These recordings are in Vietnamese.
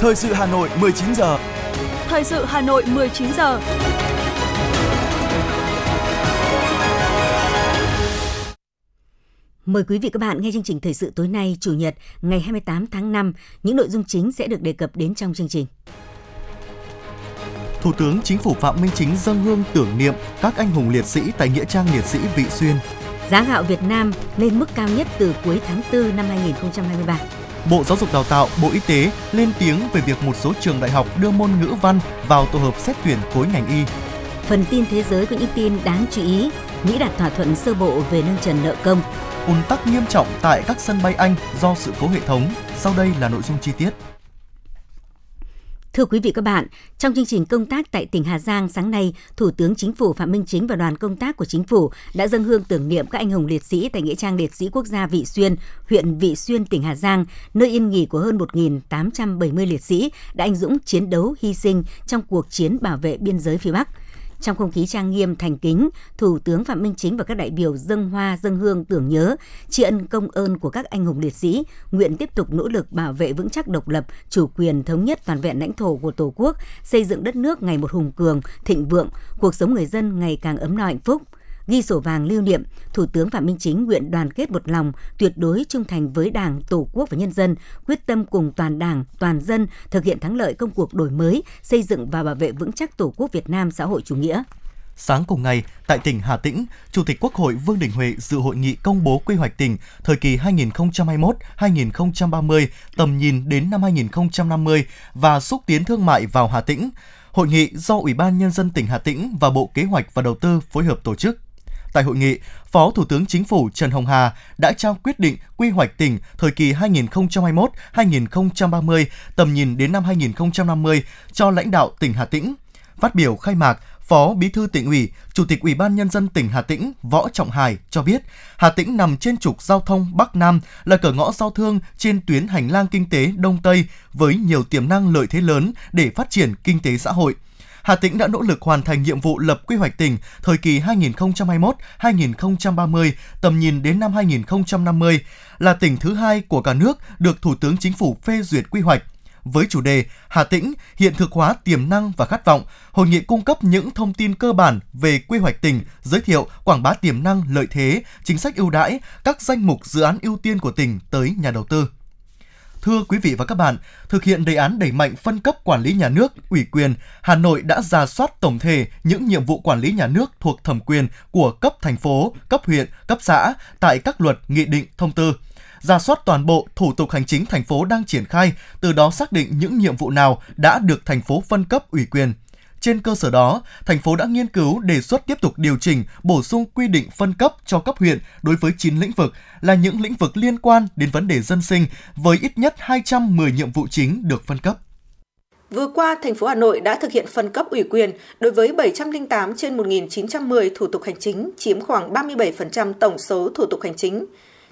Thời sự Hà Nội 19 giờ. Thời sự Hà Nội 19 giờ. Mời quý vị các bạn nghe chương trình thời sự tối nay Chủ nhật ngày 28 tháng 5. Những nội dung chính sẽ được đề cập đến trong chương trình. Thủ tướng Chính phủ Phạm Minh Chính dâng hương tưởng niệm các anh hùng liệt sĩ tại Nghĩa trang liệt sĩ Vị Xuyên. Giá gạo Việt Nam lên mức cao nhất từ cuối tháng 4 năm 2023. Bộ Giáo dục Đào tạo, Bộ Y tế lên tiếng về việc một số trường đại học đưa môn ngữ văn vào tổ hợp xét tuyển khối ngành y. Phần tin thế giới có những tin đáng chú ý. Mỹ đạt thỏa thuận sơ bộ về nâng trần nợ công. Ùn tắc nghiêm trọng tại các sân bay Anh do sự cố hệ thống. Sau đây là nội dung chi tiết. Thưa quý vị các bạn, trong chương trình công tác tại tỉnh Hà Giang sáng nay, Thủ tướng Chính phủ Phạm Minh Chính và đoàn công tác của Chính phủ đã dâng hương tưởng niệm các anh hùng liệt sĩ tại Nghĩa trang liệt sĩ quốc gia Vị Xuyên, huyện Vị Xuyên, tỉnh Hà Giang, nơi yên nghỉ của hơn 1.870 liệt sĩ đã anh dũng chiến đấu hy sinh trong cuộc chiến bảo vệ biên giới phía Bắc. Trong không khí trang nghiêm thành kính, Thủ tướng Phạm Minh Chính và các đại biểu dâng hoa dâng hương tưởng nhớ, tri ân công ơn của các anh hùng liệt sĩ, nguyện tiếp tục nỗ lực bảo vệ vững chắc độc lập, chủ quyền thống nhất toàn vẹn lãnh thổ của Tổ quốc, xây dựng đất nước ngày một hùng cường, thịnh vượng, cuộc sống người dân ngày càng ấm no hạnh phúc ghi sổ vàng lưu niệm, Thủ tướng Phạm Minh Chính nguyện đoàn kết một lòng, tuyệt đối trung thành với Đảng, Tổ quốc và nhân dân, quyết tâm cùng toàn Đảng, toàn dân thực hiện thắng lợi công cuộc đổi mới, xây dựng và bảo vệ vững chắc Tổ quốc Việt Nam xã hội chủ nghĩa. Sáng cùng ngày, tại tỉnh Hà Tĩnh, Chủ tịch Quốc hội Vương Đình Huệ dự hội nghị công bố quy hoạch tỉnh thời kỳ 2021-2030, tầm nhìn đến năm 2050 và xúc tiến thương mại vào Hà Tĩnh. Hội nghị do Ủy ban Nhân dân tỉnh Hà Tĩnh và Bộ Kế hoạch và Đầu tư phối hợp tổ chức. Tại hội nghị, Phó Thủ tướng Chính phủ Trần Hồng Hà đã trao quyết định quy hoạch tỉnh thời kỳ 2021-2030, tầm nhìn đến năm 2050 cho lãnh đạo tỉnh Hà Tĩnh. Phát biểu khai mạc, Phó Bí thư tỉnh ủy, Chủ tịch Ủy ban nhân dân tỉnh Hà Tĩnh Võ Trọng Hải cho biết, Hà Tĩnh nằm trên trục giao thông Bắc Nam là cửa ngõ giao thương trên tuyến hành lang kinh tế Đông Tây với nhiều tiềm năng lợi thế lớn để phát triển kinh tế xã hội. Hà Tĩnh đã nỗ lực hoàn thành nhiệm vụ lập quy hoạch tỉnh thời kỳ 2021-2030, tầm nhìn đến năm 2050, là tỉnh thứ hai của cả nước được Thủ tướng Chính phủ phê duyệt quy hoạch với chủ đề Hà Tĩnh hiện thực hóa tiềm năng và khát vọng. Hội nghị cung cấp những thông tin cơ bản về quy hoạch tỉnh, giới thiệu, quảng bá tiềm năng, lợi thế, chính sách ưu đãi, các danh mục dự án ưu tiên của tỉnh tới nhà đầu tư. Thưa quý vị và các bạn, thực hiện đề án đẩy mạnh phân cấp quản lý nhà nước, ủy quyền, Hà Nội đã ra soát tổng thể những nhiệm vụ quản lý nhà nước thuộc thẩm quyền của cấp thành phố, cấp huyện, cấp xã tại các luật, nghị định, thông tư ra soát toàn bộ thủ tục hành chính thành phố đang triển khai, từ đó xác định những nhiệm vụ nào đã được thành phố phân cấp ủy quyền. Trên cơ sở đó, thành phố đã nghiên cứu đề xuất tiếp tục điều chỉnh, bổ sung quy định phân cấp cho cấp huyện đối với 9 lĩnh vực là những lĩnh vực liên quan đến vấn đề dân sinh với ít nhất 210 nhiệm vụ chính được phân cấp. Vừa qua, thành phố Hà Nội đã thực hiện phân cấp ủy quyền đối với 708 trên 1.910 thủ tục hành chính, chiếm khoảng 37% tổng số thủ tục hành chính.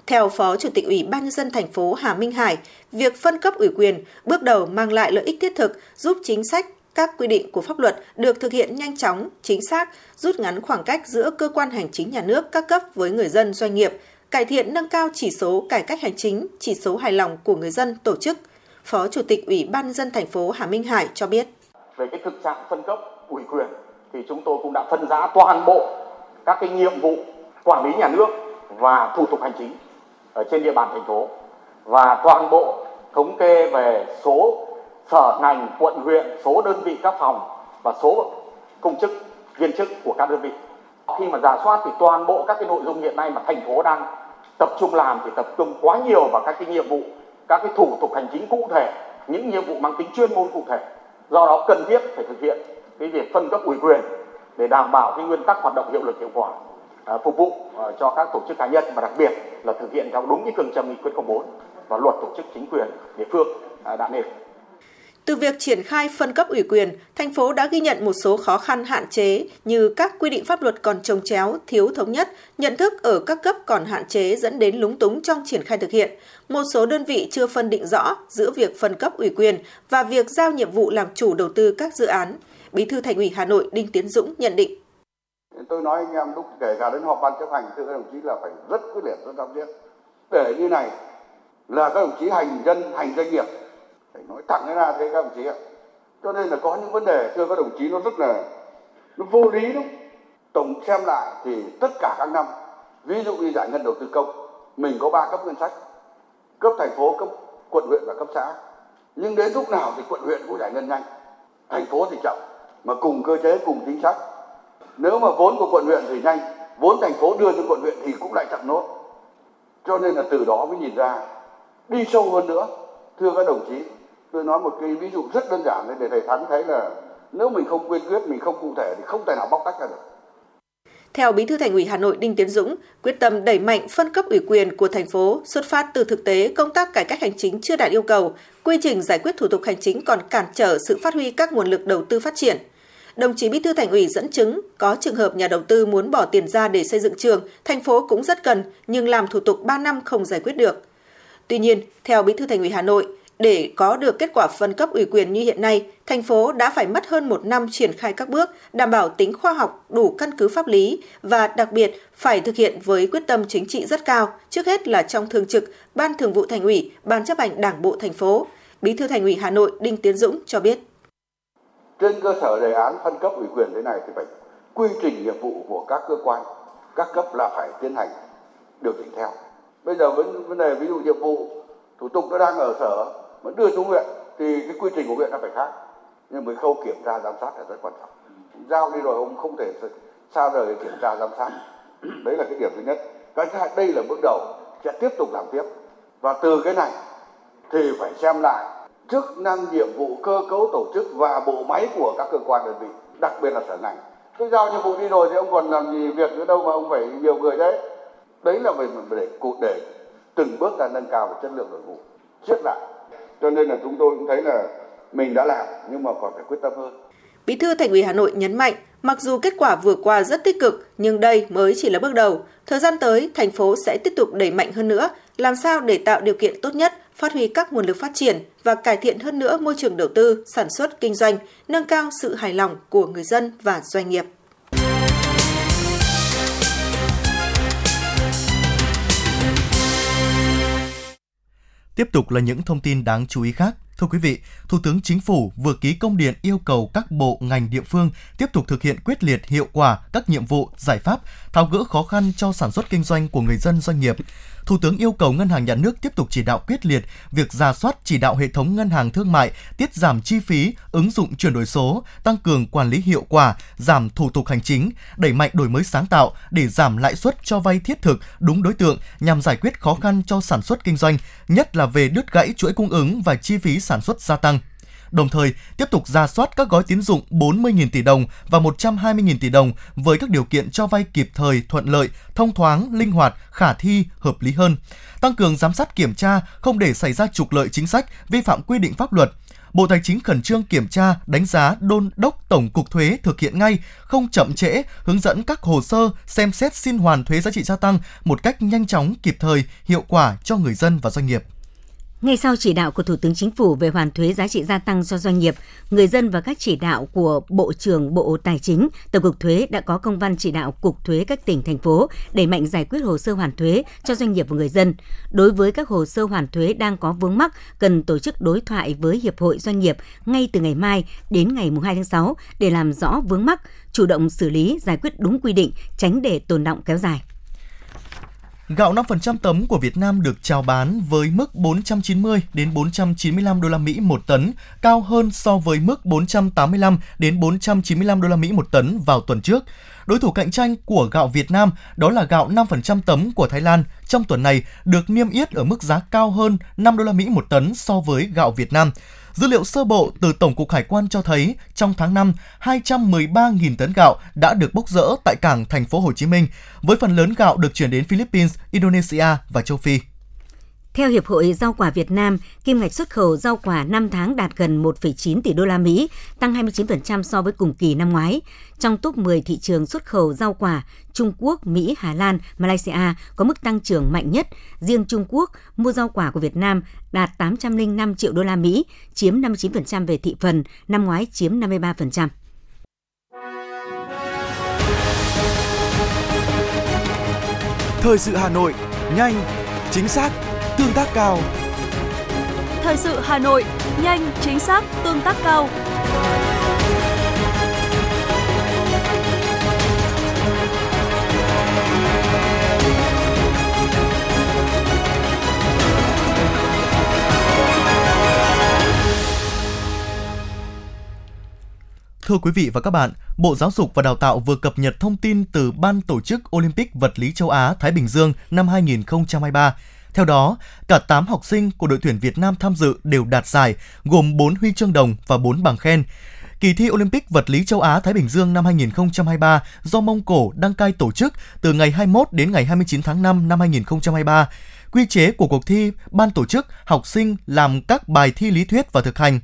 Theo Phó Chủ tịch Ủy ban nhân dân thành phố Hà Minh Hải, việc phân cấp ủy quyền bước đầu mang lại lợi ích thiết thực, giúp chính sách các quy định của pháp luật được thực hiện nhanh chóng, chính xác, rút ngắn khoảng cách giữa cơ quan hành chính nhà nước các cấp với người dân doanh nghiệp, cải thiện nâng cao chỉ số cải cách hành chính, chỉ số hài lòng của người dân tổ chức. Phó Chủ tịch Ủy ban dân thành phố Hà Minh Hải cho biết. Về cái thực trạng phân cấp ủy quyền thì chúng tôi cũng đã phân giá toàn bộ các cái nhiệm vụ quản lý nhà nước và thủ tục hành chính ở trên địa bàn thành phố và toàn bộ thống kê về số sở ngành, quận, huyện, số đơn vị các phòng và số công chức, viên chức của các đơn vị khi mà giả soát thì toàn bộ các cái nội dung hiện nay mà thành phố đang tập trung làm thì tập trung quá nhiều vào các cái nhiệm vụ, các cái thủ tục hành chính cụ thể, những nhiệm vụ mang tính chuyên môn cụ thể do đó cần thiết phải thực hiện cái việc phân cấp ủy quyền để đảm bảo cái nguyên tắc hoạt động hiệu lực hiệu quả à, phục vụ à, cho các tổ chức cá nhân và đặc biệt là thực hiện theo đúng cái phương châm nghị quyết 04 và luật tổ chức chính quyền địa phương à, đã nêu. Từ việc triển khai phân cấp ủy quyền, thành phố đã ghi nhận một số khó khăn hạn chế như các quy định pháp luật còn trồng chéo, thiếu thống nhất, nhận thức ở các cấp còn hạn chế dẫn đến lúng túng trong triển khai thực hiện. Một số đơn vị chưa phân định rõ giữa việc phân cấp ủy quyền và việc giao nhiệm vụ làm chủ đầu tư các dự án. Bí thư Thành ủy Hà Nội Đinh Tiến Dũng nhận định tôi nói anh em lúc kể cả đến họp ban chấp hành thưa các đồng chí là phải rất quyết liệt rất tâm thiết để như này là các đồng chí hành dân hành doanh nghiệp nói thẳng ra thế các đồng chí ạ. Cho nên là có những vấn đề, thưa các đồng chí, nó rất là, nó vô lý lắm. Tổng xem lại thì tất cả các năm, ví dụ như giải ngân đầu tư công, mình có ba cấp ngân sách, cấp thành phố, cấp quận huyện và cấp xã. Nhưng đến lúc nào thì quận huyện cũng giải ngân nhanh, thành phố thì chậm. Mà cùng cơ chế, cùng chính sách. Nếu mà vốn của quận huyện thì nhanh, vốn thành phố đưa cho quận huyện thì cũng lại chậm nốt. Cho nên là từ đó mới nhìn ra, đi sâu hơn nữa, thưa các đồng chí tôi nói một cái ví dụ rất đơn giản để thầy thắng thấy là nếu mình không quyên quyết mình không cụ thể thì không thể nào bóc tách ra được theo Bí thư Thành ủy Hà Nội Đinh Tiến Dũng, quyết tâm đẩy mạnh phân cấp ủy quyền của thành phố xuất phát từ thực tế công tác cải cách hành chính chưa đạt yêu cầu, quy trình giải quyết thủ tục hành chính còn cản trở sự phát huy các nguồn lực đầu tư phát triển. Đồng chí Bí thư Thành ủy dẫn chứng có trường hợp nhà đầu tư muốn bỏ tiền ra để xây dựng trường, thành phố cũng rất cần nhưng làm thủ tục 3 năm không giải quyết được. Tuy nhiên, theo Bí thư Thành ủy Hà Nội, để có được kết quả phân cấp ủy quyền như hiện nay, thành phố đã phải mất hơn một năm triển khai các bước, đảm bảo tính khoa học, đủ căn cứ pháp lý và đặc biệt phải thực hiện với quyết tâm chính trị rất cao, trước hết là trong thường trực, Ban Thường vụ Thành ủy, Ban chấp hành Đảng bộ thành phố. Bí thư Thành ủy Hà Nội Đinh Tiến Dũng cho biết. Trên cơ sở đề án phân cấp ủy quyền thế này thì phải quy trình nhiệm vụ của các cơ quan, các cấp là phải tiến hành điều chỉnh theo. Bây giờ vấn đề ví dụ nhiệm vụ thủ tục nó đang ở sở mà đưa xuống huyện, thì cái quy trình của huyện nó phải khác. Nhưng mới khâu kiểm tra giám sát là rất quan trọng. Giao đi rồi ông không thể xa rời kiểm tra giám sát. Đấy là cái điểm thứ nhất. Cái thứ hai, đây là bước đầu. Sẽ tiếp tục làm tiếp. Và từ cái này thì phải xem lại chức năng nhiệm vụ cơ cấu tổ chức và bộ máy của các cơ quan đơn vị, đặc biệt là sở ngành. Tôi giao nhiệm vụ đi rồi thì ông còn làm gì việc nữa đâu mà ông phải nhiều người đấy. Đấy là về để cụ để từng bước là nâng cao về chất lượng đội ngũ. Siết lại cho nên là chúng tôi cũng thấy là mình đã làm nhưng mà còn phải quyết tâm hơn. Bí thư Thành ủy Hà Nội nhấn mạnh, mặc dù kết quả vừa qua rất tích cực, nhưng đây mới chỉ là bước đầu. Thời gian tới, thành phố sẽ tiếp tục đẩy mạnh hơn nữa, làm sao để tạo điều kiện tốt nhất, phát huy các nguồn lực phát triển và cải thiện hơn nữa môi trường đầu tư, sản xuất, kinh doanh, nâng cao sự hài lòng của người dân và doanh nghiệp. Tiếp tục là những thông tin đáng chú ý khác. Thưa quý vị, Thủ tướng Chính phủ vừa ký công điện yêu cầu các bộ ngành địa phương tiếp tục thực hiện quyết liệt hiệu quả các nhiệm vụ, giải pháp tháo gỡ khó khăn cho sản xuất kinh doanh của người dân doanh nghiệp. Thủ tướng yêu cầu Ngân hàng Nhà nước tiếp tục chỉ đạo quyết liệt việc ra soát chỉ đạo hệ thống ngân hàng thương mại, tiết giảm chi phí, ứng dụng chuyển đổi số, tăng cường quản lý hiệu quả, giảm thủ tục hành chính, đẩy mạnh đổi mới sáng tạo để giảm lãi suất cho vay thiết thực, đúng đối tượng nhằm giải quyết khó khăn cho sản xuất kinh doanh, nhất là về đứt gãy chuỗi cung ứng và chi phí sản xuất gia tăng đồng thời tiếp tục ra soát các gói tín dụng 40.000 tỷ đồng và 120.000 tỷ đồng với các điều kiện cho vay kịp thời, thuận lợi, thông thoáng, linh hoạt, khả thi, hợp lý hơn. Tăng cường giám sát kiểm tra, không để xảy ra trục lợi chính sách, vi phạm quy định pháp luật, Bộ Tài chính khẩn trương kiểm tra, đánh giá, đôn đốc Tổng cục Thuế thực hiện ngay, không chậm trễ, hướng dẫn các hồ sơ xem xét xin hoàn thuế giá trị gia tăng một cách nhanh chóng, kịp thời, hiệu quả cho người dân và doanh nghiệp. Ngay sau chỉ đạo của Thủ tướng Chính phủ về hoàn thuế giá trị gia tăng cho doanh nghiệp, người dân và các chỉ đạo của Bộ trưởng Bộ Tài chính, Tổng cục Thuế đã có công văn chỉ đạo Cục Thuế các tỉnh, thành phố đẩy mạnh giải quyết hồ sơ hoàn thuế cho doanh nghiệp và người dân. Đối với các hồ sơ hoàn thuế đang có vướng mắc, cần tổ chức đối thoại với Hiệp hội Doanh nghiệp ngay từ ngày mai đến ngày 2 tháng 6 để làm rõ vướng mắc, chủ động xử lý, giải quyết đúng quy định, tránh để tồn động kéo dài. Gạo 5% tấm của Việt Nam được chào bán với mức 490 đến 495 đô la Mỹ một tấn, cao hơn so với mức 485 đến 495 đô la Mỹ một tấn vào tuần trước. Đối thủ cạnh tranh của gạo Việt Nam đó là gạo 5% tấm của Thái Lan trong tuần này được niêm yết ở mức giá cao hơn 5 đô la Mỹ một tấn so với gạo Việt Nam. Dữ liệu sơ bộ từ Tổng cục Hải quan cho thấy trong tháng 5, 213.000 tấn gạo đã được bốc rỡ tại cảng thành phố Hồ Chí Minh, với phần lớn gạo được chuyển đến Philippines, Indonesia và châu Phi. Theo Hiệp hội Rau quả Việt Nam, kim ngạch xuất khẩu rau quả 5 tháng đạt gần 1,9 tỷ đô la Mỹ, tăng 29% so với cùng kỳ năm ngoái. Trong top 10 thị trường xuất khẩu rau quả, Trung Quốc, Mỹ, Hà Lan, Malaysia có mức tăng trưởng mạnh nhất. Riêng Trung Quốc mua rau quả của Việt Nam đạt 805 triệu đô la Mỹ, chiếm 59% về thị phần, năm ngoái chiếm 53%. Thời sự Hà Nội, nhanh, chính xác, tương tác cao. Thời sự Hà Nội, nhanh, chính xác, tương tác cao. Thưa quý vị và các bạn, Bộ Giáo dục và Đào tạo vừa cập nhật thông tin từ Ban tổ chức Olympic vật lý châu Á Thái Bình Dương năm 2023. Theo đó, cả 8 học sinh của đội tuyển Việt Nam tham dự đều đạt giải, gồm 4 huy chương đồng và 4 bằng khen. Kỳ thi Olympic vật lý châu Á Thái Bình Dương năm 2023 do Mông Cổ đăng cai tổ chức từ ngày 21 đến ngày 29 tháng 5 năm 2023. Quy chế của cuộc thi, ban tổ chức, học sinh làm các bài thi lý thuyết và thực hành.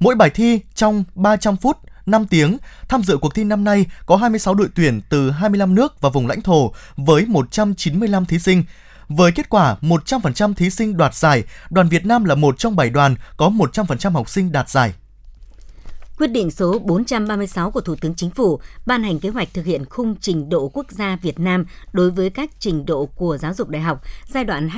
Mỗi bài thi trong 300 phút 5 tiếng. Tham dự cuộc thi năm nay có 26 đội tuyển từ 25 nước và vùng lãnh thổ với 195 thí sinh. Với kết quả 100% thí sinh đoạt giải, đoàn Việt Nam là một trong 7 đoàn có 100% học sinh đạt giải. Quyết định số 436 của Thủ tướng Chính phủ ban hành kế hoạch thực hiện khung trình độ quốc gia Việt Nam đối với các trình độ của giáo dục đại học giai đoạn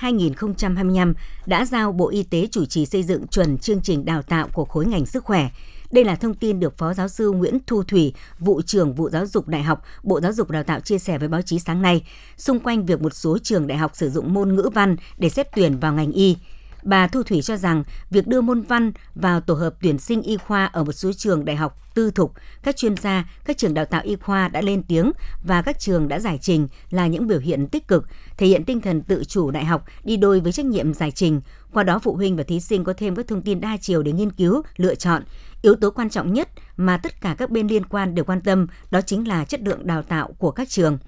2020-2025 đã giao Bộ Y tế chủ trì xây dựng chuẩn chương trình đào tạo của khối ngành sức khỏe. Đây là thông tin được Phó Giáo sư Nguyễn Thu Thủy, vụ trưởng vụ giáo dục đại học, Bộ Giáo dục Đào tạo chia sẻ với báo chí sáng nay xung quanh việc một số trường đại học sử dụng môn ngữ văn để xét tuyển vào ngành y. Bà Thu Thủy cho rằng việc đưa môn văn vào tổ hợp tuyển sinh y khoa ở một số trường đại học tư thục, các chuyên gia, các trường đào tạo y khoa đã lên tiếng và các trường đã giải trình là những biểu hiện tích cực, thể hiện tinh thần tự chủ đại học đi đôi với trách nhiệm giải trình. Qua đó phụ huynh và thí sinh có thêm các thông tin đa chiều để nghiên cứu, lựa chọn. Yếu tố quan trọng nhất mà tất cả các bên liên quan đều quan tâm đó chính là chất lượng đào tạo của các trường.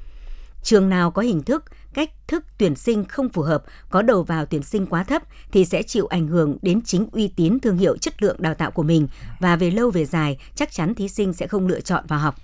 Trường nào có hình thức, cách thức tuyển sinh không phù hợp, có đầu vào tuyển sinh quá thấp thì sẽ chịu ảnh hưởng đến chính uy tín thương hiệu chất lượng đào tạo của mình và về lâu về dài chắc chắn thí sinh sẽ không lựa chọn vào học.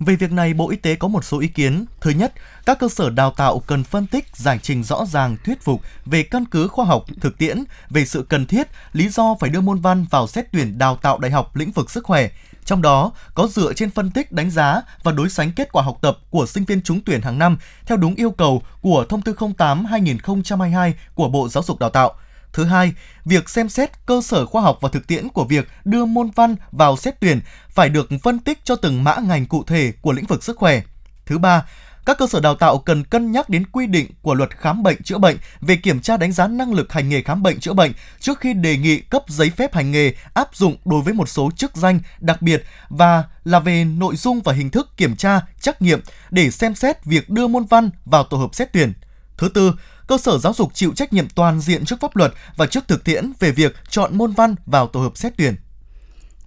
Về việc này, Bộ Y tế có một số ý kiến. Thứ nhất, các cơ sở đào tạo cần phân tích, giải trình rõ ràng, thuyết phục về căn cứ khoa học, thực tiễn, về sự cần thiết, lý do phải đưa môn văn vào xét tuyển đào tạo đại học lĩnh vực sức khỏe. Trong đó, có dựa trên phân tích, đánh giá và đối sánh kết quả học tập của sinh viên trúng tuyển hàng năm theo đúng yêu cầu của Thông tư 08-2022 của Bộ Giáo dục Đào tạo – Thứ hai, việc xem xét cơ sở khoa học và thực tiễn của việc đưa môn văn vào xét tuyển phải được phân tích cho từng mã ngành cụ thể của lĩnh vực sức khỏe. Thứ ba, các cơ sở đào tạo cần cân nhắc đến quy định của luật khám bệnh chữa bệnh về kiểm tra đánh giá năng lực hành nghề khám bệnh chữa bệnh trước khi đề nghị cấp giấy phép hành nghề áp dụng đối với một số chức danh đặc biệt và là về nội dung và hình thức kiểm tra, trắc nghiệm để xem xét việc đưa môn văn vào tổ hợp xét tuyển. Thứ tư, cơ sở giáo dục chịu trách nhiệm toàn diện trước pháp luật và trước thực tiễn về việc chọn môn văn vào tổ hợp xét tuyển.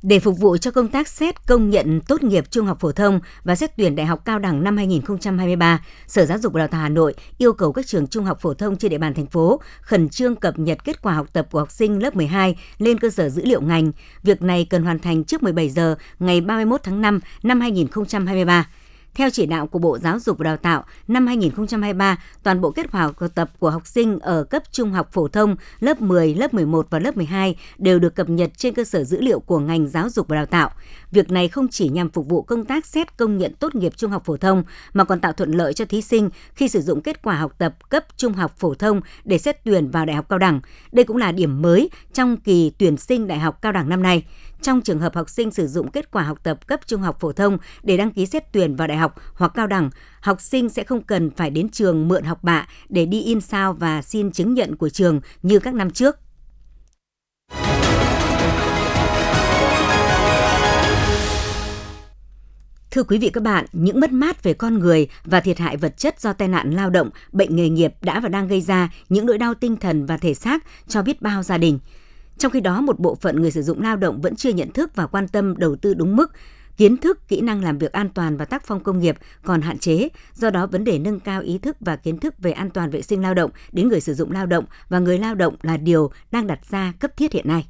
Để phục vụ cho công tác xét công nhận tốt nghiệp trung học phổ thông và xét tuyển đại học cao đẳng năm 2023, Sở Giáo dục và Đào tạo Hà Nội yêu cầu các trường trung học phổ thông trên địa bàn thành phố khẩn trương cập nhật kết quả học tập của học sinh lớp 12 lên cơ sở dữ liệu ngành. Việc này cần hoàn thành trước 17 giờ ngày 31 tháng 5 năm 2023. Theo chỉ đạo của Bộ Giáo dục và Đào tạo, năm 2023, toàn bộ kết quả học tập của học sinh ở cấp trung học phổ thông, lớp 10, lớp 11 và lớp 12 đều được cập nhật trên cơ sở dữ liệu của ngành giáo dục và đào tạo. Việc này không chỉ nhằm phục vụ công tác xét công nhận tốt nghiệp trung học phổ thông mà còn tạo thuận lợi cho thí sinh khi sử dụng kết quả học tập cấp trung học phổ thông để xét tuyển vào đại học cao đẳng. Đây cũng là điểm mới trong kỳ tuyển sinh đại học cao đẳng năm nay. Trong trường hợp học sinh sử dụng kết quả học tập cấp trung học phổ thông để đăng ký xét tuyển vào đại học hoặc cao đẳng, học sinh sẽ không cần phải đến trường mượn học bạ để đi in sao và xin chứng nhận của trường như các năm trước. Thưa quý vị các bạn, những mất mát về con người và thiệt hại vật chất do tai nạn lao động, bệnh nghề nghiệp đã và đang gây ra những nỗi đau tinh thần và thể xác cho biết bao gia đình. Trong khi đó, một bộ phận người sử dụng lao động vẫn chưa nhận thức và quan tâm đầu tư đúng mức, kiến thức, kỹ năng làm việc an toàn và tác phong công nghiệp còn hạn chế, do đó vấn đề nâng cao ý thức và kiến thức về an toàn vệ sinh lao động đến người sử dụng lao động và người lao động là điều đang đặt ra cấp thiết hiện nay.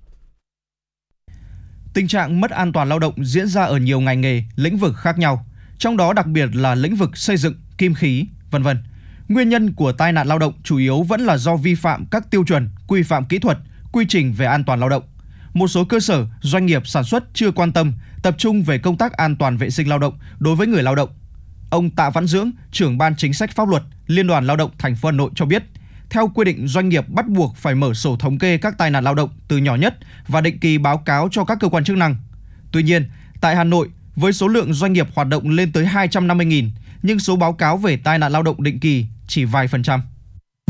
Tình trạng mất an toàn lao động diễn ra ở nhiều ngành nghề, lĩnh vực khác nhau, trong đó đặc biệt là lĩnh vực xây dựng, kim khí, vân vân. Nguyên nhân của tai nạn lao động chủ yếu vẫn là do vi phạm các tiêu chuẩn, quy phạm kỹ thuật, quy trình về an toàn lao động. Một số cơ sở, doanh nghiệp sản xuất chưa quan tâm, tập trung về công tác an toàn vệ sinh lao động đối với người lao động. Ông Tạ Văn Dưỡng, trưởng ban chính sách pháp luật, Liên đoàn Lao động thành phố Hà Nội cho biết, Theo quy định, doanh nghiệp bắt buộc phải mở sổ thống kê các tai nạn lao động từ nhỏ nhất và định kỳ báo cáo cho các cơ quan chức năng. Tuy nhiên, tại Hà Nội, với số lượng doanh nghiệp hoạt động lên tới 250.000, nhưng số báo cáo về tai nạn lao động định kỳ chỉ vài phần trăm.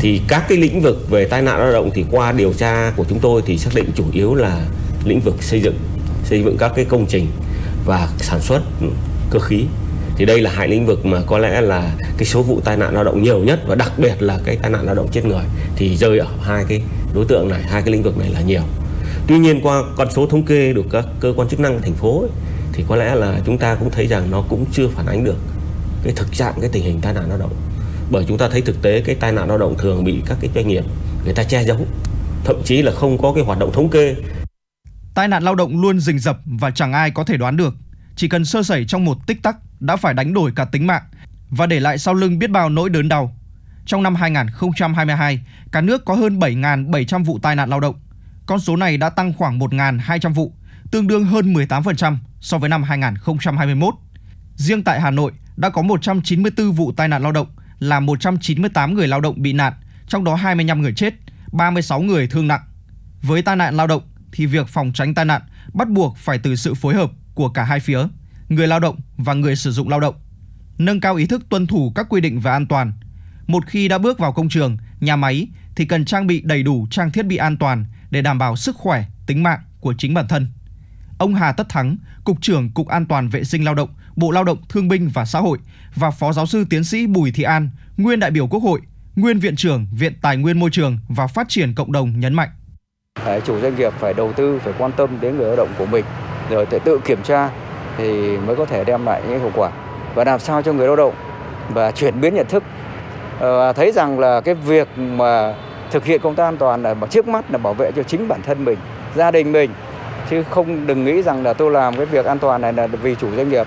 Thì các cái lĩnh vực về tai nạn lao động thì qua điều tra của chúng tôi thì xác định chủ yếu là lĩnh vực xây dựng, xây dựng các cái công trình và sản xuất cơ khí. Thì đây là hai lĩnh vực mà có lẽ là cái số vụ tai nạn lao động nhiều nhất và đặc biệt là cái tai nạn lao động chết người thì rơi ở hai cái đối tượng này, hai cái lĩnh vực này là nhiều. Tuy nhiên qua con số thống kê được các cơ quan chức năng thành phố ấy, thì có lẽ là chúng ta cũng thấy rằng nó cũng chưa phản ánh được cái thực trạng cái tình hình tai nạn lao động bởi chúng ta thấy thực tế cái tai nạn lao động thường bị các cái doanh nghiệp người ta che giấu thậm chí là không có cái hoạt động thống kê tai nạn lao động luôn rình rập và chẳng ai có thể đoán được chỉ cần sơ sẩy trong một tích tắc đã phải đánh đổi cả tính mạng và để lại sau lưng biết bao nỗi đớn đau. Trong năm 2022, cả nước có hơn 7.700 vụ tai nạn lao động. Con số này đã tăng khoảng 1.200 vụ, tương đương hơn 18% so với năm 2021. Riêng tại Hà Nội đã có 194 vụ tai nạn lao động, làm 198 người lao động bị nạn, trong đó 25 người chết, 36 người thương nặng. Với tai nạn lao động thì việc phòng tránh tai nạn bắt buộc phải từ sự phối hợp của cả hai phía, người lao động và người sử dụng lao động. Nâng cao ý thức tuân thủ các quy định về an toàn. Một khi đã bước vào công trường, nhà máy thì cần trang bị đầy đủ trang thiết bị an toàn để đảm bảo sức khỏe, tính mạng của chính bản thân. Ông Hà Tất Thắng, Cục trưởng Cục An toàn Vệ sinh Lao động, Bộ Lao động Thương binh và Xã hội và Phó Giáo sư Tiến sĩ Bùi Thị An, nguyên đại biểu Quốc hội, nguyên Viện trưởng Viện Tài nguyên Môi trường và Phát triển Cộng đồng nhấn mạnh. Chủ doanh nghiệp phải đầu tư, phải quan tâm đến người lao động của mình, rồi tự kiểm tra thì mới có thể đem lại những hiệu quả. Và làm sao cho người lao động và chuyển biến nhận thức ờ, và thấy rằng là cái việc mà thực hiện công tác an toàn là trước mắt là bảo vệ cho chính bản thân mình, gia đình mình chứ không đừng nghĩ rằng là tôi làm cái việc an toàn này là vì chủ doanh nghiệp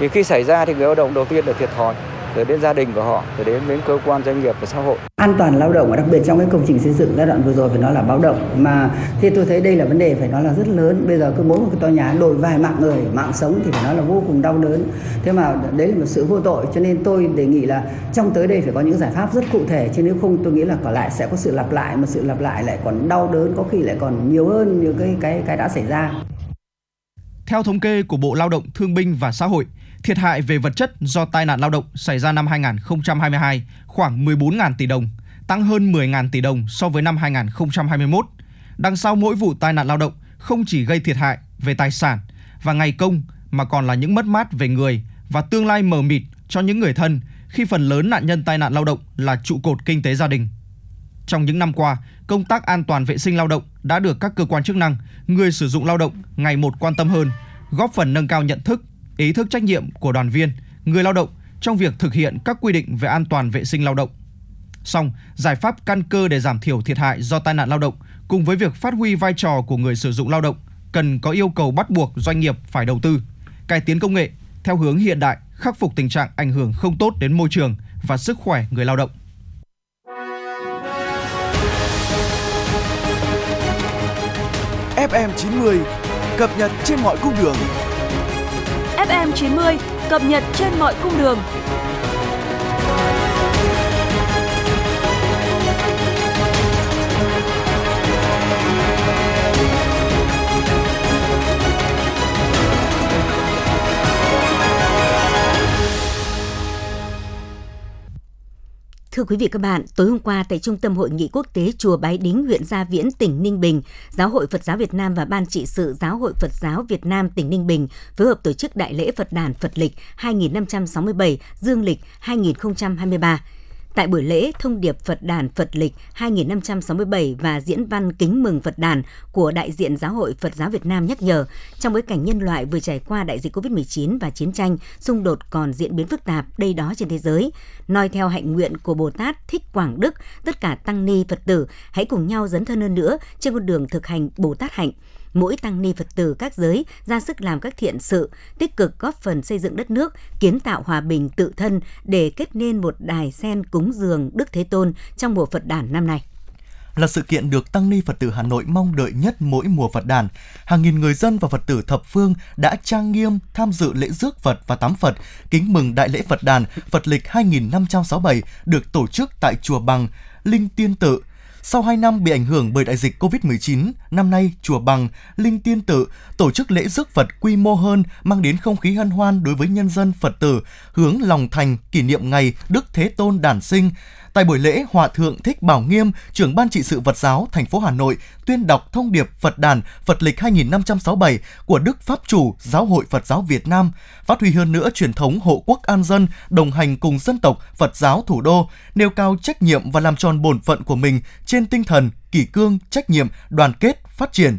vì khi xảy ra thì người lao động đầu tiên là thiệt thòi rồi đến gia đình của họ rồi đến đến cơ quan doanh nghiệp và xã hội. An toàn lao động và đặc biệt trong cái công trình xây dựng giai đoạn vừa rồi phải nói là báo động. Mà thì tôi thấy đây là vấn đề phải nói là rất lớn. Bây giờ cứ mỗi một cái tòa nhà đổi vài mạng người mạng sống thì phải nói là vô cùng đau đớn. Thế mà đấy là một sự vô tội cho nên tôi đề nghị là trong tới đây phải có những giải pháp rất cụ thể chứ nếu không tôi nghĩ là còn lại sẽ có sự lặp lại mà sự lặp lại lại còn đau đớn có khi lại còn nhiều hơn những cái cái cái đã xảy ra. Theo thống kê của Bộ Lao động Thương binh và Xã hội, thiệt hại về vật chất do tai nạn lao động xảy ra năm 2022 khoảng 14.000 tỷ đồng, tăng hơn 10.000 tỷ đồng so với năm 2021. Đằng sau mỗi vụ tai nạn lao động không chỉ gây thiệt hại về tài sản và ngày công mà còn là những mất mát về người và tương lai mờ mịt cho những người thân khi phần lớn nạn nhân tai nạn lao động là trụ cột kinh tế gia đình. Trong những năm qua, công tác an toàn vệ sinh lao động đã được các cơ quan chức năng, người sử dụng lao động ngày một quan tâm hơn, góp phần nâng cao nhận thức, ý thức trách nhiệm của đoàn viên, người lao động trong việc thực hiện các quy định về an toàn vệ sinh lao động. Song, giải pháp căn cơ để giảm thiểu thiệt hại do tai nạn lao động cùng với việc phát huy vai trò của người sử dụng lao động cần có yêu cầu bắt buộc doanh nghiệp phải đầu tư, cải tiến công nghệ theo hướng hiện đại, khắc phục tình trạng ảnh hưởng không tốt đến môi trường và sức khỏe người lao động. FM90 cập nhật trên mọi cung đường. FM 90 cập nhật trên mọi cung đường. Thưa quý vị các bạn, tối hôm qua tại Trung tâm Hội nghị Quốc tế Chùa Bái Đính, huyện Gia Viễn, tỉnh Ninh Bình, Giáo hội Phật giáo Việt Nam và Ban trị sự Giáo hội Phật giáo Việt Nam tỉnh Ninh Bình phối hợp tổ chức Đại lễ Phật đàn Phật lịch 2567 Dương lịch 2023. Tại buổi lễ, thông điệp Phật đàn Phật lịch 2567 và diễn văn kính mừng Phật đàn của đại diện Giáo hội Phật giáo Việt Nam nhắc nhở, trong bối cảnh nhân loại vừa trải qua đại dịch COVID-19 và chiến tranh, xung đột còn diễn biến phức tạp đây đó trên thế giới. Noi theo hạnh nguyện của Bồ Tát Thích Quảng Đức, tất cả tăng ni Phật tử hãy cùng nhau dấn thân hơn nữa trên con đường thực hành Bồ Tát hạnh mỗi tăng ni Phật tử các giới ra sức làm các thiện sự, tích cực góp phần xây dựng đất nước, kiến tạo hòa bình tự thân để kết nên một đài sen cúng dường Đức Thế Tôn trong mùa Phật đản năm nay là sự kiện được Tăng ni Phật tử Hà Nội mong đợi nhất mỗi mùa Phật đàn. Hàng nghìn người dân và Phật tử thập phương đã trang nghiêm tham dự lễ rước Phật và tắm Phật, kính mừng Đại lễ Phật đàn Phật lịch 2567 được tổ chức tại Chùa Bằng Linh Tiên Tự. Sau 2 năm bị ảnh hưởng bởi đại dịch COVID-19, năm nay chùa Bằng, Linh Tiên Tự tổ chức lễ rước Phật quy mô hơn, mang đến không khí hân hoan đối với nhân dân Phật tử, hướng lòng thành kỷ niệm ngày Đức Thế Tôn đản sinh. Tại buổi lễ, Hòa thượng Thích Bảo Nghiêm, trưởng ban trị sự Phật giáo thành phố Hà Nội tuyên đọc thông điệp Phật đàn Phật lịch 2567 của Đức Pháp chủ Giáo hội Phật giáo Việt Nam, phát huy hơn nữa truyền thống hộ quốc an dân, đồng hành cùng dân tộc Phật giáo thủ đô, nêu cao trách nhiệm và làm tròn bổn phận của mình trên tinh thần kỷ cương, trách nhiệm, đoàn kết, phát triển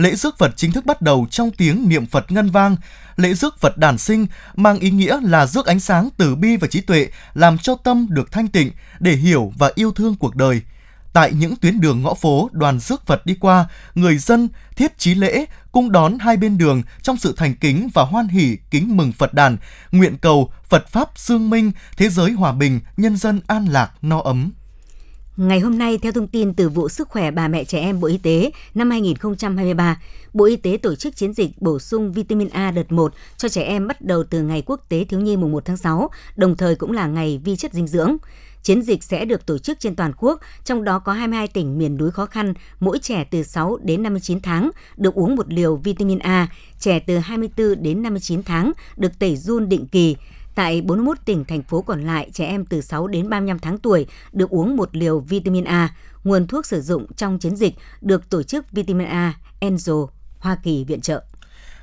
lễ rước Phật chính thức bắt đầu trong tiếng niệm Phật ngân vang. Lễ rước Phật đản sinh mang ý nghĩa là rước ánh sáng từ bi và trí tuệ, làm cho tâm được thanh tịnh để hiểu và yêu thương cuộc đời. Tại những tuyến đường ngõ phố đoàn rước Phật đi qua, người dân thiết trí lễ, cung đón hai bên đường trong sự thành kính và hoan hỷ kính mừng Phật đàn, nguyện cầu Phật Pháp dương minh, thế giới hòa bình, nhân dân an lạc, no ấm. Ngày hôm nay, theo thông tin từ vụ Sức khỏe bà mẹ trẻ em Bộ Y tế năm 2023, Bộ Y tế tổ chức chiến dịch bổ sung vitamin A đợt 1 cho trẻ em bắt đầu từ ngày Quốc tế Thiếu nhi mùng 1 tháng 6, đồng thời cũng là ngày vi chất dinh dưỡng. Chiến dịch sẽ được tổ chức trên toàn quốc, trong đó có 22 tỉnh miền núi khó khăn, mỗi trẻ từ 6 đến 59 tháng được uống một liều vitamin A, trẻ từ 24 đến 59 tháng được tẩy run định kỳ, Tại 41 tỉnh, thành phố còn lại, trẻ em từ 6 đến 35 tháng tuổi được uống một liều vitamin A. Nguồn thuốc sử dụng trong chiến dịch được tổ chức Vitamin A Enzo Hoa Kỳ viện trợ.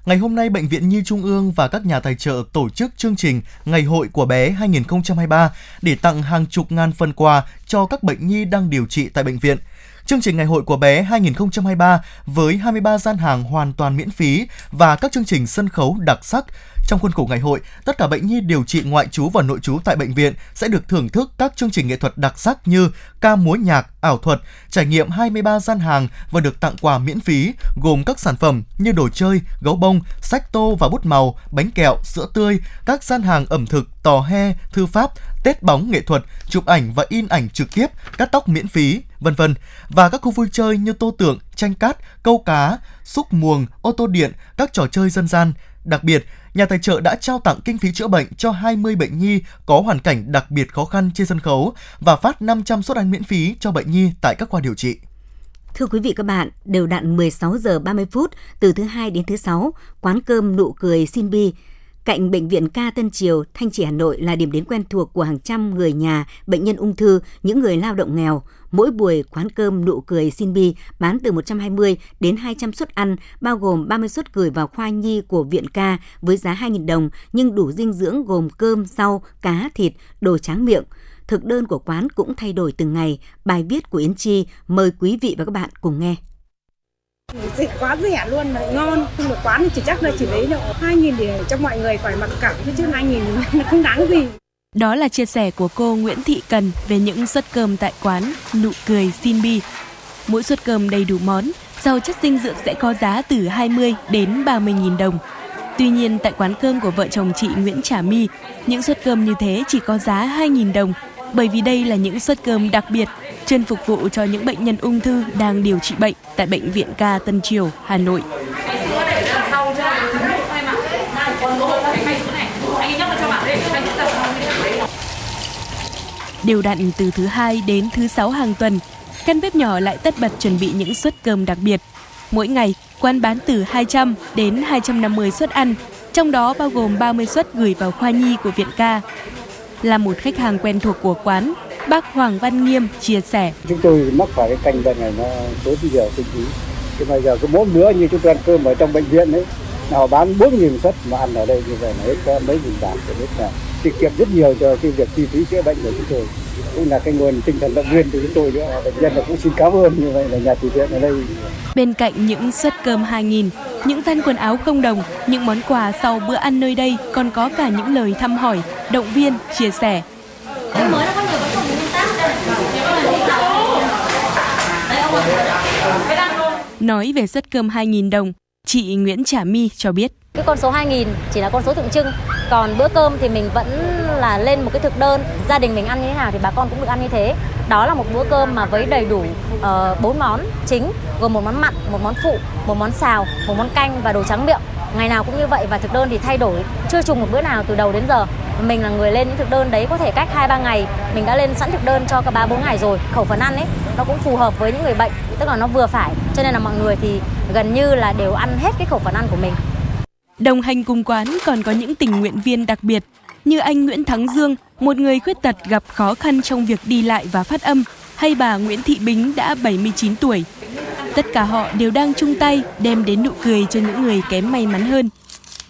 Ngày hôm nay, Bệnh viện Nhi Trung ương và các nhà tài trợ tổ chức chương trình Ngày hội của bé 2023 để tặng hàng chục ngàn phần quà cho các bệnh nhi đang điều trị tại bệnh viện. Chương trình Ngày hội của bé 2023 với 23 gian hàng hoàn toàn miễn phí và các chương trình sân khấu đặc sắc trong khuôn khổ ngày hội, tất cả bệnh nhi điều trị ngoại trú và nội trú tại bệnh viện sẽ được thưởng thức các chương trình nghệ thuật đặc sắc như ca múa nhạc, ảo thuật, trải nghiệm 23 gian hàng và được tặng quà miễn phí gồm các sản phẩm như đồ chơi, gấu bông, sách tô và bút màu, bánh kẹo, sữa tươi, các gian hàng ẩm thực, tò he, thư pháp, tết bóng nghệ thuật, chụp ảnh và in ảnh trực tiếp, cắt tóc miễn phí, vân vân. Và các khu vui chơi như tô tượng, tranh cát, câu cá, xúc muồng, ô tô điện, các trò chơi dân gian. Đặc biệt, nhà tài trợ đã trao tặng kinh phí chữa bệnh cho 20 bệnh nhi có hoàn cảnh đặc biệt khó khăn trên sân khấu và phát 500 suất ăn miễn phí cho bệnh nhi tại các khoa điều trị. Thưa quý vị các bạn, đều đặn 16 giờ 30 phút từ thứ hai đến thứ sáu, quán cơm nụ cười Sinbi cạnh bệnh viện Ca Tân Triều, Thanh Trì Hà Nội là điểm đến quen thuộc của hàng trăm người nhà, bệnh nhân ung thư, những người lao động nghèo. Mỗi buổi quán cơm nụ cười xin bi bán từ 120 đến 200 suất ăn, bao gồm 30 suất gửi vào khoa nhi của viện ca với giá 2.000 đồng, nhưng đủ dinh dưỡng gồm cơm, rau, cá, thịt, đồ tráng miệng. Thực đơn của quán cũng thay đổi từng ngày. Bài viết của Yến Chi mời quý vị và các bạn cùng nghe. Dịch quá rẻ luôn mà ngon, không được quán chỉ chắc là chỉ lấy độ 2.000 để cho mọi người phải mặc cảm chứ 2.000 nó không đáng gì. Đó là chia sẻ của cô Nguyễn Thị Cần về những suất cơm tại quán Nụ Cười Xin Bi. Mỗi suất cơm đầy đủ món, rau chất dinh dưỡng sẽ có giá từ 20 đến 30.000 đồng. Tuy nhiên, tại quán cơm của vợ chồng chị Nguyễn Trà My, những suất cơm như thế chỉ có giá 2.000 đồng, bởi vì đây là những suất cơm đặc biệt, chuyên phục vụ cho những bệnh nhân ung thư đang điều trị bệnh tại Bệnh viện ca Tân Triều, Hà Nội. Đều đặn từ thứ hai đến thứ sáu hàng tuần, căn bếp nhỏ lại tất bật chuẩn bị những suất cơm đặc biệt. Mỗi ngày, quán bán từ 200 đến 250 suất ăn, trong đó bao gồm 30 suất gửi vào khoa nhi của viện ca. Là một khách hàng quen thuộc của quán, bác Hoàng Văn Nghiêm chia sẻ. Chúng tôi mắc phải cái canh bệnh này nó tốn nhiều kinh phí. Thì bây giờ cứ mỗi bữa như chúng tôi ăn cơm ở trong bệnh viện đấy, nào bán 4.000 suất mà ăn ở đây như vậy là hết có mấy nghìn bạc thì biết là tiết kiệm rất nhiều cho cái việc chi phí chữa bệnh của chúng tôi. Cũng là cái nguồn tinh thần động viên của chúng tôi nữa. Bệnh nhân là cũng xin cảm ơn như vậy là nhà từ thiện ở đây. Bên cạnh những suất cơm 2.000 những thân quần áo không đồng những món quà sau bữa ăn nơi đây còn có cả những lời thăm hỏi động viên chia sẻ Nói về suất cơm 2.000 đồng, chị Nguyễn Trà My cho biết. Cái con số 2.000 chỉ là con số tượng trưng, còn bữa cơm thì mình vẫn là lên một cái thực đơn, gia đình mình ăn như thế nào thì bà con cũng được ăn như thế. Đó là một bữa cơm mà với đầy đủ uh, bốn món chính, gồm một món mặn, một món phụ, một món xào, một món canh và đồ trắng miệng. Ngày nào cũng như vậy và thực đơn thì thay đổi chưa trùng một bữa nào từ đầu đến giờ. mình là người lên những thực đơn đấy có thể cách 2 3 ngày mình đã lên sẵn thực đơn cho cả 3 4 ngày rồi. Khẩu phần ăn ấy nó cũng phù hợp với những người bệnh, tức là nó vừa phải. Cho nên là mọi người thì gần như là đều ăn hết cái khẩu phần ăn của mình. Đồng hành cùng quán còn có những tình nguyện viên đặc biệt như anh Nguyễn Thắng Dương, một người khuyết tật gặp khó khăn trong việc đi lại và phát âm, hay bà Nguyễn Thị Bính đã 79 tuổi. Tất cả họ đều đang chung tay đem đến nụ cười cho những người kém may mắn hơn.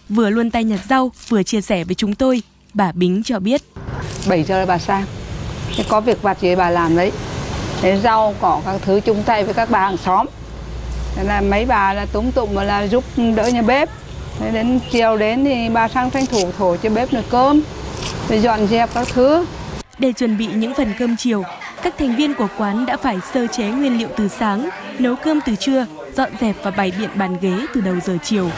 Vừa luôn tay nhặt rau, vừa chia sẻ với chúng tôi, bà Bính cho biết. 7 giờ bà sang, có việc vặt gì bà làm đấy. Thế rau cỏ các thứ chung tay với các bà hàng xóm. Thế là mấy bà là túm tụm mà là giúp đỡ nhà bếp. Thế đến chiều đến thì bà sang tranh thủ thổi cho bếp nồi cơm, rồi dọn dẹp các thứ. Để chuẩn bị những phần cơm chiều, các thành viên của quán đã phải sơ chế nguyên liệu từ sáng, nấu cơm từ trưa, dọn dẹp và bày biện bàn ghế từ đầu giờ chiều.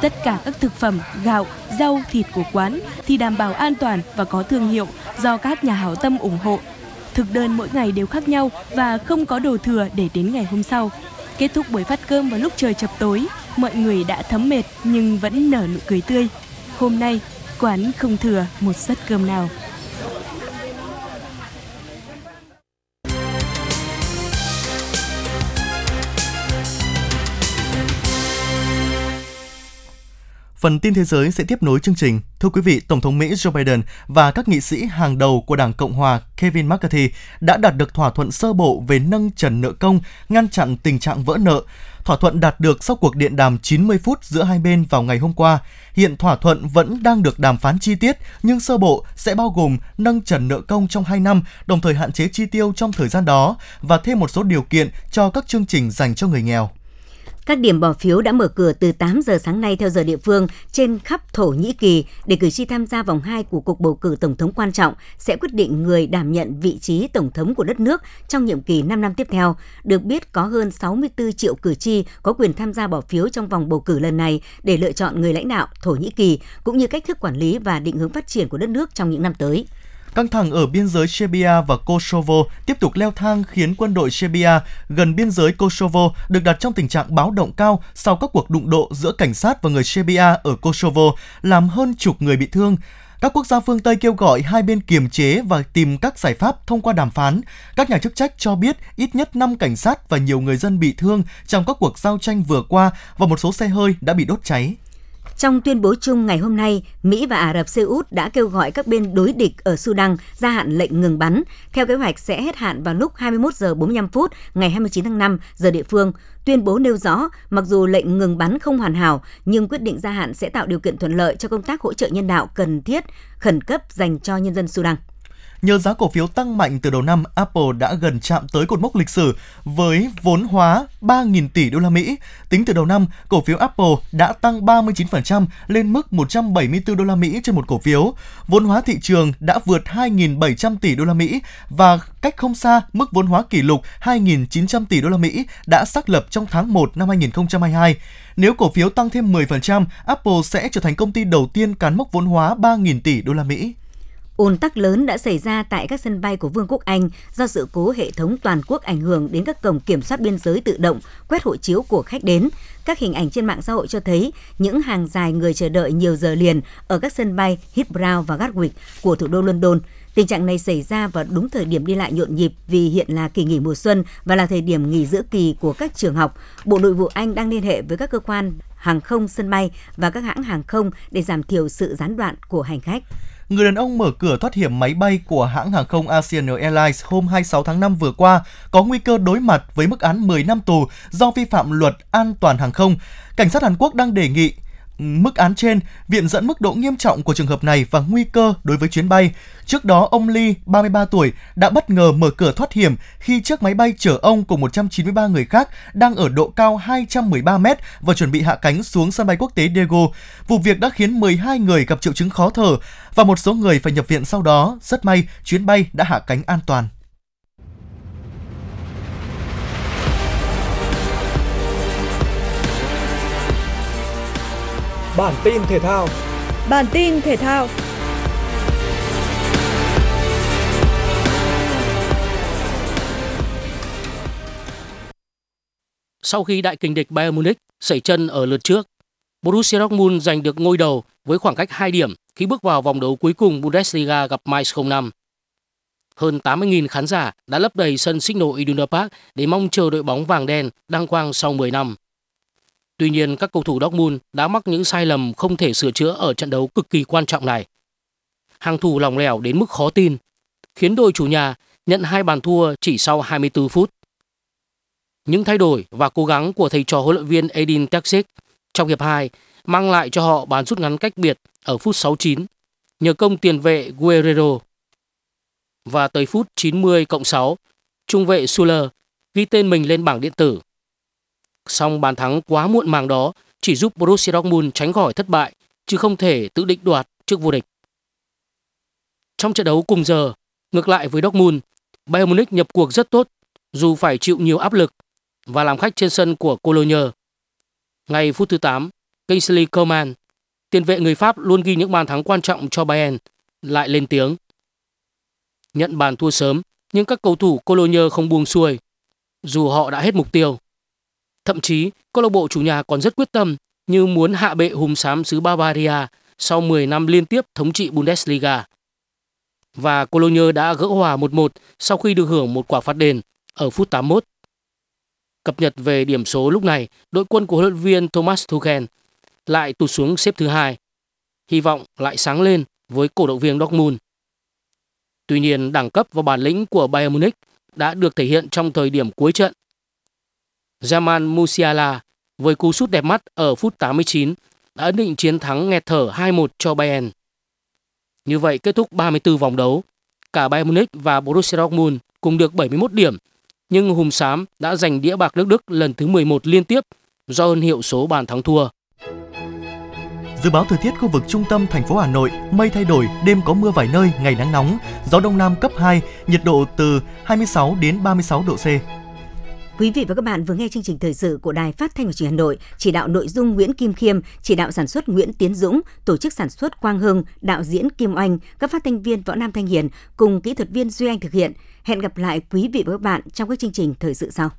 Tất cả các thực phẩm, gạo, rau, thịt của quán thì đảm bảo an toàn và có thương hiệu do các nhà hảo tâm ủng hộ. Thực đơn mỗi ngày đều khác nhau và không có đồ thừa để đến ngày hôm sau. Kết thúc buổi phát cơm vào lúc trời chập tối, mọi người đã thấm mệt nhưng vẫn nở nụ cười tươi. Hôm nay, quán không thừa một suất cơm nào. Phần tin thế giới sẽ tiếp nối chương trình. Thưa quý vị, Tổng thống Mỹ Joe Biden và các nghị sĩ hàng đầu của Đảng Cộng hòa Kevin McCarthy đã đạt được thỏa thuận sơ bộ về nâng trần nợ công, ngăn chặn tình trạng vỡ nợ. Thỏa thuận đạt được sau cuộc điện đàm 90 phút giữa hai bên vào ngày hôm qua. Hiện thỏa thuận vẫn đang được đàm phán chi tiết, nhưng sơ bộ sẽ bao gồm nâng trần nợ công trong 2 năm, đồng thời hạn chế chi tiêu trong thời gian đó và thêm một số điều kiện cho các chương trình dành cho người nghèo. Các điểm bỏ phiếu đã mở cửa từ 8 giờ sáng nay theo giờ địa phương trên khắp Thổ Nhĩ Kỳ để cử tri tham gia vòng 2 của cuộc bầu cử tổng thống quan trọng sẽ quyết định người đảm nhận vị trí tổng thống của đất nước trong nhiệm kỳ 5 năm tiếp theo. Được biết, có hơn 64 triệu cử tri có quyền tham gia bỏ phiếu trong vòng bầu cử lần này để lựa chọn người lãnh đạo Thổ Nhĩ Kỳ, cũng như cách thức quản lý và định hướng phát triển của đất nước trong những năm tới. Căng thẳng ở biên giới Serbia và Kosovo tiếp tục leo thang khiến quân đội Serbia gần biên giới Kosovo được đặt trong tình trạng báo động cao sau các cuộc đụng độ giữa cảnh sát và người Serbia ở Kosovo, làm hơn chục người bị thương. Các quốc gia phương Tây kêu gọi hai bên kiềm chế và tìm các giải pháp thông qua đàm phán. Các nhà chức trách cho biết ít nhất 5 cảnh sát và nhiều người dân bị thương trong các cuộc giao tranh vừa qua và một số xe hơi đã bị đốt cháy. Trong tuyên bố chung ngày hôm nay, Mỹ và Ả Rập Xê Út đã kêu gọi các bên đối địch ở Sudan gia hạn lệnh ngừng bắn. Theo kế hoạch sẽ hết hạn vào lúc 21 giờ 45 phút ngày 29 tháng 5 giờ địa phương. Tuyên bố nêu rõ, mặc dù lệnh ngừng bắn không hoàn hảo, nhưng quyết định gia hạn sẽ tạo điều kiện thuận lợi cho công tác hỗ trợ nhân đạo cần thiết, khẩn cấp dành cho nhân dân Sudan. Nhờ giá cổ phiếu tăng mạnh từ đầu năm, Apple đã gần chạm tới cột mốc lịch sử với vốn hóa 3.000 tỷ đô la Mỹ. Tính từ đầu năm, cổ phiếu Apple đã tăng 39% lên mức 174 đô la Mỹ trên một cổ phiếu. Vốn hóa thị trường đã vượt 2.700 tỷ đô la Mỹ và cách không xa mức vốn hóa kỷ lục 2.900 tỷ đô la Mỹ đã xác lập trong tháng 1 năm 2022. Nếu cổ phiếu tăng thêm 10%, Apple sẽ trở thành công ty đầu tiên cán mốc vốn hóa 3.000 tỷ đô la Mỹ. Ùn tắc lớn đã xảy ra tại các sân bay của Vương quốc Anh do sự cố hệ thống toàn quốc ảnh hưởng đến các cổng kiểm soát biên giới tự động, quét hộ chiếu của khách đến. Các hình ảnh trên mạng xã hội cho thấy những hàng dài người chờ đợi nhiều giờ liền ở các sân bay Heathrow và Gatwick của thủ đô London. Tình trạng này xảy ra vào đúng thời điểm đi lại nhộn nhịp vì hiện là kỳ nghỉ mùa xuân và là thời điểm nghỉ giữa kỳ của các trường học. Bộ Nội vụ Anh đang liên hệ với các cơ quan hàng không sân bay và các hãng hàng không để giảm thiểu sự gián đoạn của hành khách người đàn ông mở cửa thoát hiểm máy bay của hãng hàng không Asian Airlines hôm 26 tháng 5 vừa qua có nguy cơ đối mặt với mức án 10 năm tù do vi phạm luật an toàn hàng không. Cảnh sát Hàn Quốc đang đề nghị mức án trên, viện dẫn mức độ nghiêm trọng của trường hợp này và nguy cơ đối với chuyến bay. Trước đó, ông Lee, 33 tuổi, đã bất ngờ mở cửa thoát hiểm khi chiếc máy bay chở ông cùng 193 người khác đang ở độ cao 213 mét và chuẩn bị hạ cánh xuống sân bay quốc tế Daegu. Vụ việc đã khiến 12 người gặp triệu chứng khó thở và một số người phải nhập viện sau đó. Rất may, chuyến bay đã hạ cánh an toàn. Bản tin thể thao. Bản tin thể thao. sau khi đại kình địch Bayern Munich sẩy chân ở lượt trước. Borussia Dortmund giành được ngôi đầu với khoảng cách 2 điểm khi bước vào vòng đấu cuối cùng Bundesliga gặp Mainz 05. Hơn 80.000 khán giả đã lấp đầy sân Signal Iduna Park để mong chờ đội bóng vàng đen đăng quang sau 10 năm. Tuy nhiên, các cầu thủ Dortmund đã mắc những sai lầm không thể sửa chữa ở trận đấu cực kỳ quan trọng này. Hàng thủ lỏng lẻo đến mức khó tin, khiến đội chủ nhà nhận hai bàn thua chỉ sau 24 phút. Những thay đổi và cố gắng của thầy trò huấn luyện viên Edin Terzic trong hiệp 2 mang lại cho họ bàn rút ngắn cách biệt ở phút 69 nhờ công tiền vệ Guerrero. Và tới phút 90 cộng 6, trung vệ Suler ghi tên mình lên bảng điện tử. Song bàn thắng quá muộn màng đó chỉ giúp Borussia Dortmund tránh khỏi thất bại chứ không thể tự định đoạt trước vô địch. Trong trận đấu cùng giờ, ngược lại với Dortmund, Bayern Munich nhập cuộc rất tốt dù phải chịu nhiều áp lực và làm khách trên sân của Cologne. Ngay phút thứ 8, Kingsley Coman, tiền vệ người Pháp luôn ghi những bàn thắng quan trọng cho Bayern, lại lên tiếng. Nhận bàn thua sớm, nhưng các cầu thủ Cologne không buông xuôi, dù họ đã hết mục tiêu. Thậm chí, câu lạc bộ chủ nhà còn rất quyết tâm như muốn hạ bệ hùng xám xứ Bavaria sau 10 năm liên tiếp thống trị Bundesliga. Và Cologne đã gỡ hòa 1-1 sau khi được hưởng một quả phạt đền ở phút 81. Cập nhật về điểm số lúc này, đội quân của huấn luyện viên Thomas Tuchel lại tụt xuống xếp thứ hai. Hy vọng lại sáng lên với cổ động viên Dortmund. Tuy nhiên, đẳng cấp và bản lĩnh của Bayern Munich đã được thể hiện trong thời điểm cuối trận. Jamal Musiala với cú sút đẹp mắt ở phút 89 đã ấn định chiến thắng nghẹt thở 2-1 cho Bayern. Như vậy kết thúc 34 vòng đấu, cả Bayern Munich và Borussia Dortmund cùng được 71 điểm nhưng Hùng Sám đã giành đĩa bạc nước Đức lần thứ 11 liên tiếp do ơn hiệu số bàn thắng thua. Dự báo thời tiết khu vực trung tâm thành phố Hà Nội, mây thay đổi, đêm có mưa vài nơi, ngày nắng nóng, gió đông nam cấp 2, nhiệt độ từ 26 đến 36 độ C. Quý vị và các bạn vừa nghe chương trình thời sự của Đài Phát thanh và Truyền hình Hà Nội, chỉ đạo nội dung Nguyễn Kim Khiêm, chỉ đạo sản xuất Nguyễn Tiến Dũng, tổ chức sản xuất Quang Hưng, đạo diễn Kim Oanh, các phát thanh viên Võ Nam Thanh Hiền cùng kỹ thuật viên Duy Anh thực hiện. Hẹn gặp lại quý vị và các bạn trong các chương trình thời sự sau.